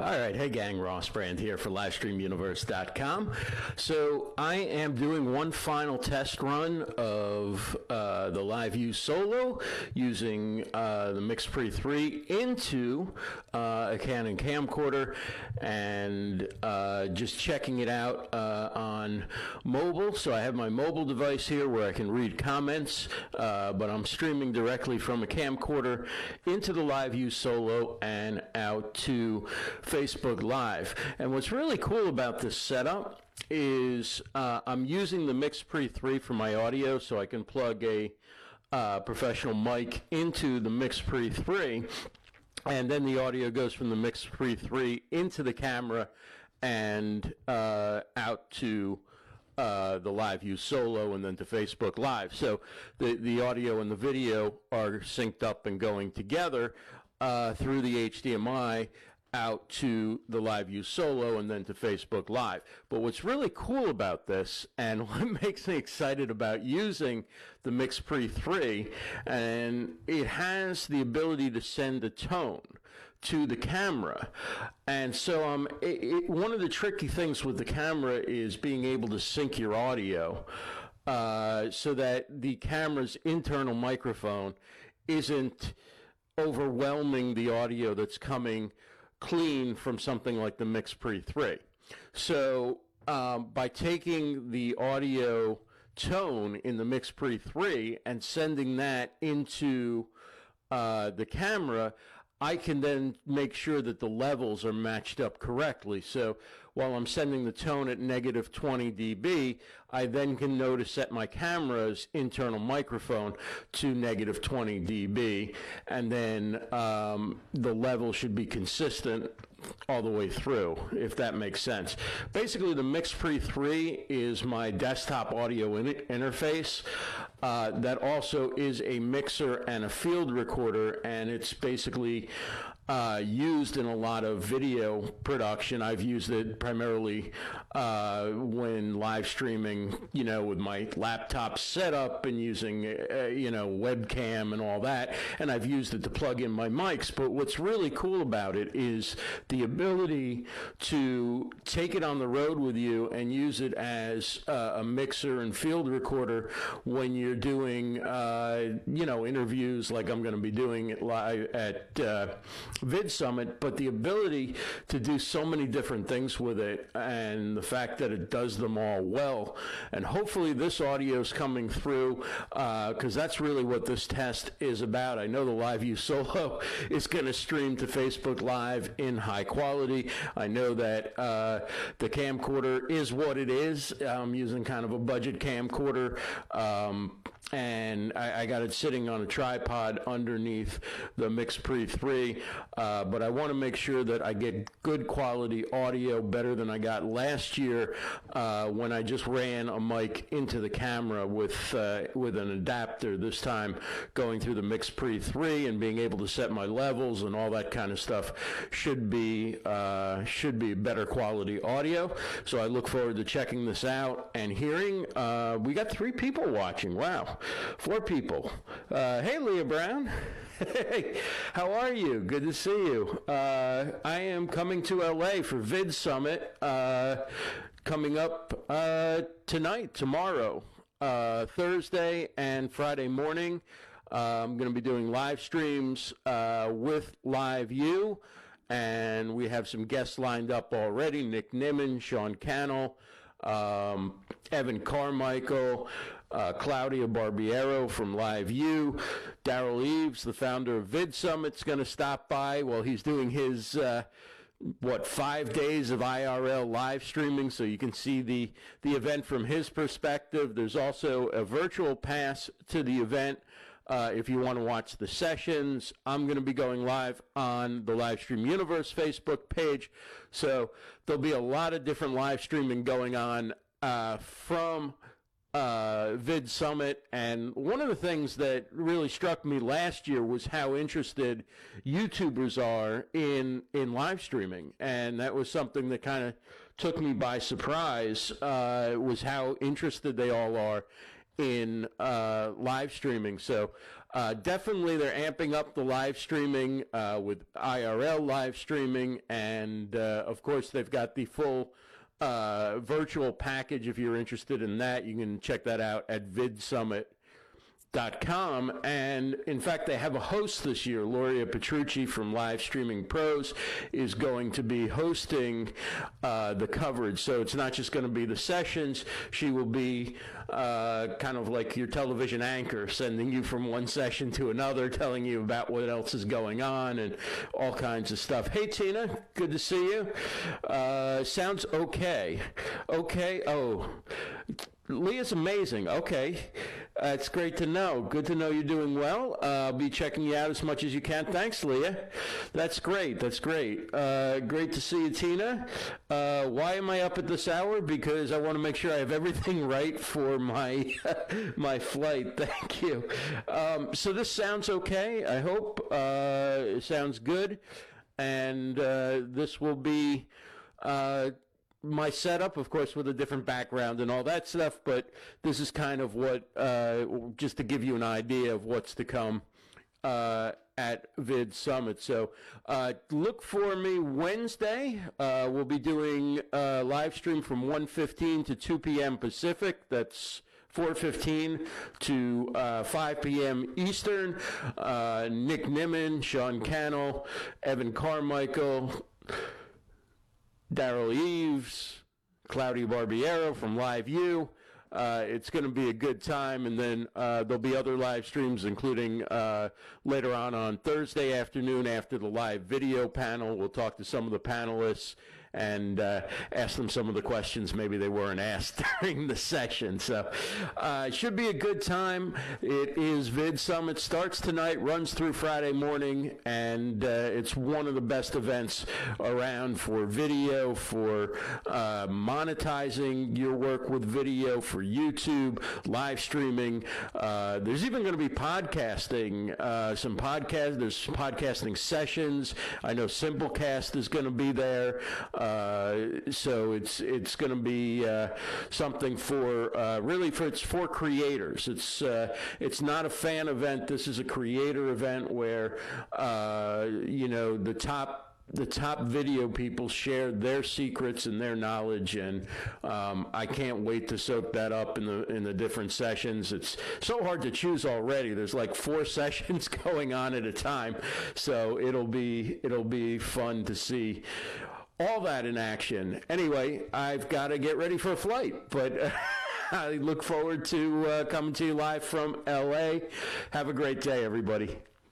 All right. Hey, gang. Ross Brand here for LivestreamUniverse.com. So I am doing one final test run of uh, the LiveU Solo using uh, the MixPre-3 into uh, a Canon camcorder and uh, just checking it out uh, on mobile. So I have my mobile device here where I can read comments, uh, but I'm streaming directly from a camcorder into the LiveU Solo and out to Facebook Live. And what's really cool about this setup is uh, I'm using the MixPre-3 for my audio, so I can plug a uh, professional mic into the MixPre-3, and then the audio goes from the MixPre-3 into the camera and uh, out to uh, the LiveU Solo and then to Facebook Live. So the, the audio and the video are synced up and going together uh, through the HDMI out to the LiveU Solo and then to Facebook Live. But what's really cool about this and what makes me excited about using the MixPre-3 and it has the ability to send a tone to the camera. And so um, it, it, one of the tricky things with the camera is being able to sync your audio uh, so that the camera's internal microphone isn't overwhelming the audio that's coming clean from something like the MixPre-3. So um, by taking the audio tone in the MixPre-3 and sending that into uh, the camera, I can then make sure that the levels are matched up correctly. So while I'm sending the tone at negative 20 dB, I then can know to set my camera's internal microphone to negative 20 dB, and then um, the level should be consistent all the way through, if that makes sense. Basically, the MixPre-3 is my desktop audio in interface. Uh, that also is a mixer and a field recorder, and it's basically uh, used in a lot of video production. I've used it primarily uh, when live streaming, you know, with my laptop setup and using, uh, you know, webcam and all that. And I've used it to plug in my mics. But what's really cool about it is the ability to take it on the road with you and use it as uh, a mixer and field recorder when you're doing, uh, you know, interviews like I'm going to be doing it live at uh, VidSummit, but the ability to do so many different things with it and the fact that it does them all well. And hopefully this audio is coming through because uh, that's really what this test is about. I know the LiveU Solo is going to stream to Facebook Live in high quality. I know that uh, the camcorder is what it is. I'm using kind of a budget camcorder. Um, and I, I, got it sitting on a tripod underneath the MixPre-3. Uh, but I want to make sure that I get good quality audio, better than I got last year uh, when I just ran a mic into the camera with uh, with an adapter. This time, going through the MixPre-3 and being able to set my levels and all that kind of stuff should be uh, should be better quality audio. So I look forward to checking this out and hearing. Uh, we got three people watching. Wow. Four people. Hey, Leah Brown. Hey, how are you? Good to see you. Uh, I am coming to LA for VidSummit uh, coming up uh, tonight, tomorrow, uh, Thursday, and Friday morning. Uh, I'm going to be doing live streams with LiveU, and we have some guests lined up already Nick Nimmin, Sean Cannell, um, Evan Carmichael uh, Claudia Barbiero from LiveU. Derral Eves, the founder of VidSummit, is going to stop by while he's doing his. Uh, what five days of IRL live streaming, so you can see the the event from his perspective. There's also a virtual pass to the event uh, if you want to watch the sessions. I'm going to be going live on the Livestream Universe Facebook page, so there'll be a lot of different live streaming going on uh, from uh, VidSummit, and one of the things that really struck me last year was how interested YouTubers are in in live streaming, and that was something that kind of took me by surprise. Uh, was how interested they all are in uh, live streaming. So uh, definitely they're amping up the live streaming uh, with IRL live streaming, and uh, of course they've got the full Uh, virtual package. If you're interested in that, you can check that out at VidSummit com. And in fact they have a host this year. Luria Petrucci from Live Streaming Pros is going to be hosting uh, the coverage. So it's not just going to be the sessions. She will be uh, kind of like your television anchor sending you from one session to another telling you about what else is going on and all kinds of stuff. Hey Tina good to see you. Uh, sounds okay. Okay oh Leah's amazing. Okay. Uh, it's great to know. Good to know you're doing well. Uh, I'll be checking you out as much as you can. Thanks, Leah. That's great. That's great. Uh, great to see you, Tina. Uh, why am I up at this hour? Because I want to make sure I have everything right for my my flight. Thank you. Um, so this sounds okay. I hope uh, it sounds good, and uh, this will be my setup, of course, with a different background and all that stuff, but this is kind of what, uh, just to give you an idea of what's to come uh, at VidSummit. So uh, look for me Wednesday. Uh, we'll be doing a live stream from 1.15 to 2 p.m. Pacific. That's 4.15 to uh, 5 p.m. Eastern. Uh, Nick Nimmin, Sean Cannell, Evan Carmichael, Derral Eves, Claudio Barbiero from LiveU. Uh, it's going to be a good time, and then uh, there'll be other live streams, including uh, later on on Thursday afternoon after the live video panel. We'll talk to some of the panelists and uh, ask them some of the questions maybe they weren't asked during the session. So uh, it should be a good time. It is VidSummit. Starts tonight, runs through Friday morning, and uh, it's one of the best events around for video, for uh, monetizing your work with video, for YouTube, live streaming. Uh, there's even going to be podcasting, uh, some podcast. There's podcasting sessions. I know Simplecast is going to be there. Uh, so it's it's going to be uh, something for uh, really for it's for creators. It's it's not a fan event. This is a creator event where you know the top the top video people share their secrets and their knowledge, and um, I can't wait to soak that up in the in the different sessions. It's so hard to choose already. There's like four sessions going on at a time, so it'll be it'll be fun to see all that in action. Anyway, I've got to get ready for a flight, but I look forward to uh, coming to you live from LA. Have a great day, everybody.